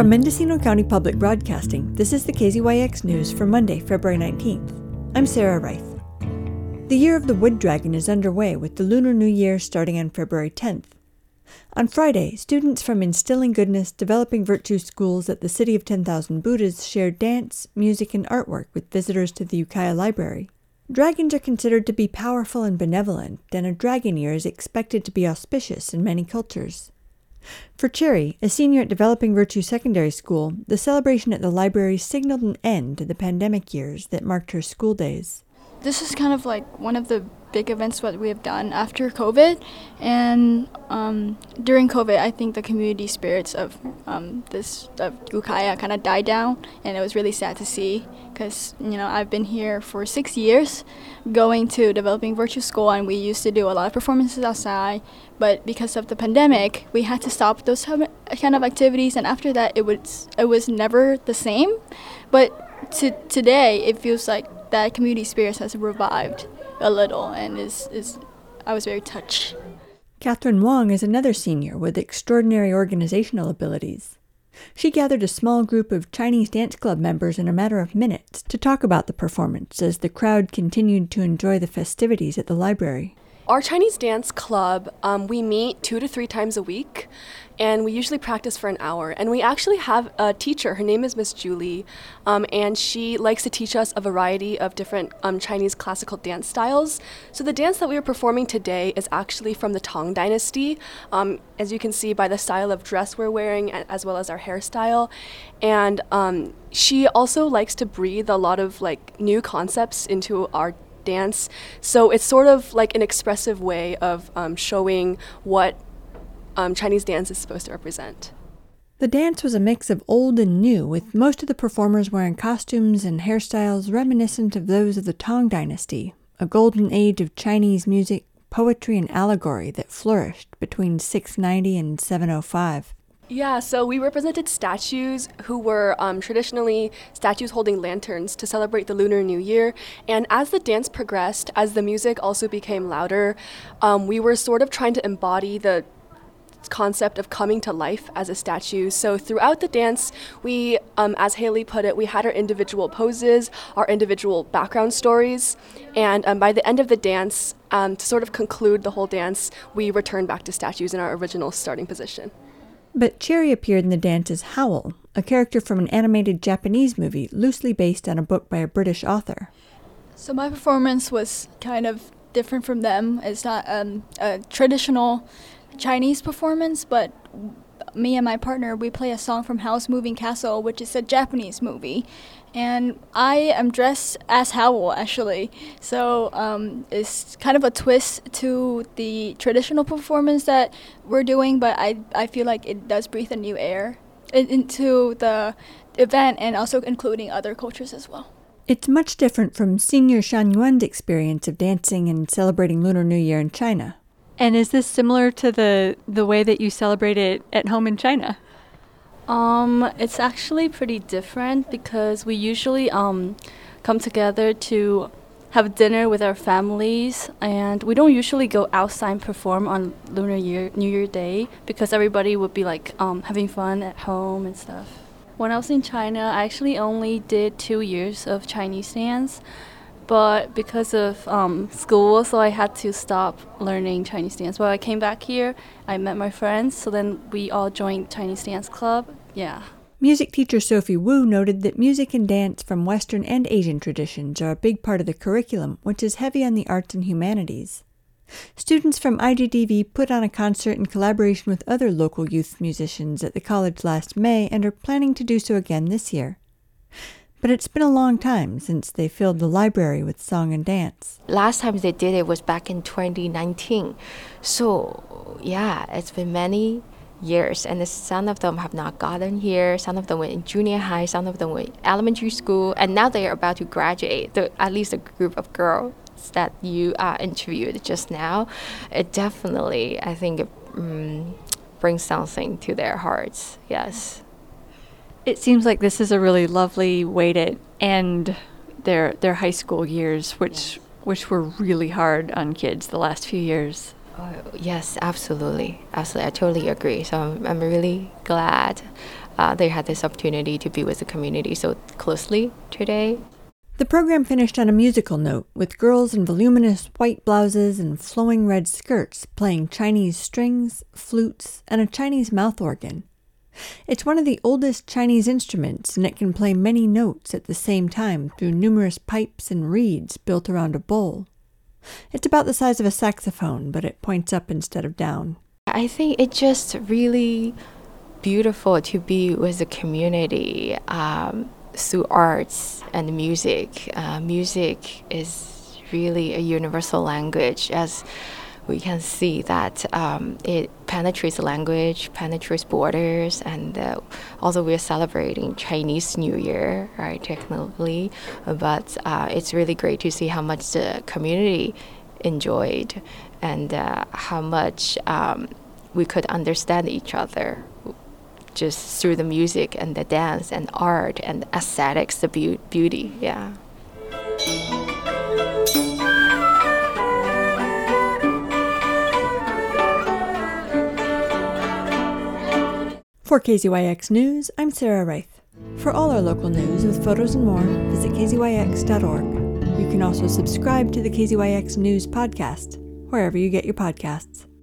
From Mendocino County Public Broadcasting, this is the KZYX News for Monday, February 19th. I'm Sarah Reith. The Year of the Wood Dragon is underway with the Lunar New Year starting on February 10th. On Friday, students from Instilling Goodness Developing Virtue schools at the City of 10,000 Buddhas shared dance, music, and artwork with visitors to the Ukiah Library. Dragons are considered to be powerful and benevolent, and a dragon year is expected to be auspicious in many cultures. For Cherry, a senior at Developing Virtue Secondary School, the celebration at the library signaled an end to the pandemic years that marked her school days. This is kind of like one of the big events what we have done after COVID, and um, during COVID, I think the community spirits of um, this of Ukiah kind of died down, and it was really sad to see because you know I've been here for six years, going to developing virtue school, and we used to do a lot of performances outside. But because of the pandemic, we had to stop those kind of activities, and after that, it was it was never the same. But to today, it feels like that community spirit has revived a little, and is is I was very touched. Catherine Wong is another senior with extraordinary organizational abilities. She gathered a small group of Chinese dance club members in a matter of minutes to talk about the performance as the crowd continued to enjoy the festivities at the library. Our Chinese dance club, um, we meet two to three times a week, and we usually practice for an hour. And we actually have a teacher. Her name is Miss Julie, um, and she likes to teach us a variety of different um, Chinese classical dance styles. So the dance that we are performing today is actually from the Tang Dynasty, um, as you can see by the style of dress we're wearing, as well as our hairstyle. And um, she also likes to breathe a lot of like new concepts into our dance. So it's sort of like an expressive way of um, showing what um, Chinese dance is supposed to represent. The dance was a mix of old and new, with most of the performers wearing costumes and hairstyles reminiscent of those of the Tang Dynasty, a golden age of Chinese music, poetry, and allegory that flourished between 690 and 705. Yeah, so we represented statues who were um, traditionally statues holding lanterns to celebrate the Lunar New Year. And as the dance progressed, as the music also became louder, um, we were sort of trying to embody the concept of coming to life as a statue. So throughout the dance, we, um, as Haley put it, we had our individual poses, our individual background stories, and um, by the end of the dance, um, to sort of conclude the whole dance, we returned back to statues in our original starting position. But Cherry appeared in the dance as Howl, a character from an animated Japanese movie loosely based on a book by a British author. So my performance was kind of different from them. It's not um, a traditional Chinese performance, but me and my partner we play a song from Howl's Moving Castle, which is a Japanese movie, and I am dressed as Howl actually. So um, it's kind of a twist to the traditional performance that we're doing, but I I feel like it does breathe a new air into the event and also including other cultures as well. It's much different from Senior Shan Yuan's experience of dancing and celebrating Lunar New Year in China. And is this similar to the the way that you celebrate it at home in China? Um, it's actually pretty different because we usually um, come together to have dinner with our families, and we don't usually go outside and perform on Lunar Year New Year Day because everybody would be like um, having fun at home and stuff. When I was in China, I actually only did two years of Chinese dance, but because of um, school, so I had to stop learning Chinese dance. When I came back here, I met my friends, so then we all joined Chinese dance club. Yeah. Music teacher Sophie Wu noted that music and dance from Western and Asian traditions are a big part of the curriculum, which is heavy on the arts and humanities. Students from IGDV put on a concert in collaboration with other local youth musicians at the college last May and are planning to do so again this year. But it's been a long time since they filled the library with song and dance. Last time they did it was back in 2019. So, yeah, it's been many years, and some of them have not gotten here. Some of them were in junior high, some of them were elementary school, and now they are about to graduate. The, at least a group of girls that you uh, interviewed just now, it definitely, I think, um, brings something to their hearts. Yes. It seems like this is a really lovely way to end their their high school years, which yes. which were really hard on kids the last few years. Oh, yes, absolutely. Absolutely. I totally agree. So I'm, I'm really glad uh, they had this opportunity to be with the community so closely today. The program finished on a musical note with girls in voluminous white blouses and flowing red skirts playing Chinese strings, flutes, and a Chinese mouth organ. It's one of the oldest Chinese instruments and it can play many notes at the same time through numerous pipes and reeds built around a bowl. It's about the size of a saxophone, but it points up instead of down. I think it's just really beautiful to be with the community um, through arts and music. Uh, music is really a universal language, as we can see that um, it penetrates language, penetrates borders, and uh, also we're celebrating Chinese New Year, right, technically, but uh, it's really great to see how much the community enjoyed and uh, how much um, we could understand each other just through the music and the dance and art and aesthetics, the be- beauty, yeah. For KZYX News, I'm Sarah Reith. For all our local news with photos and more, visit kzyx.org. You can also subscribe to the KZYX News podcast, wherever you get your podcasts.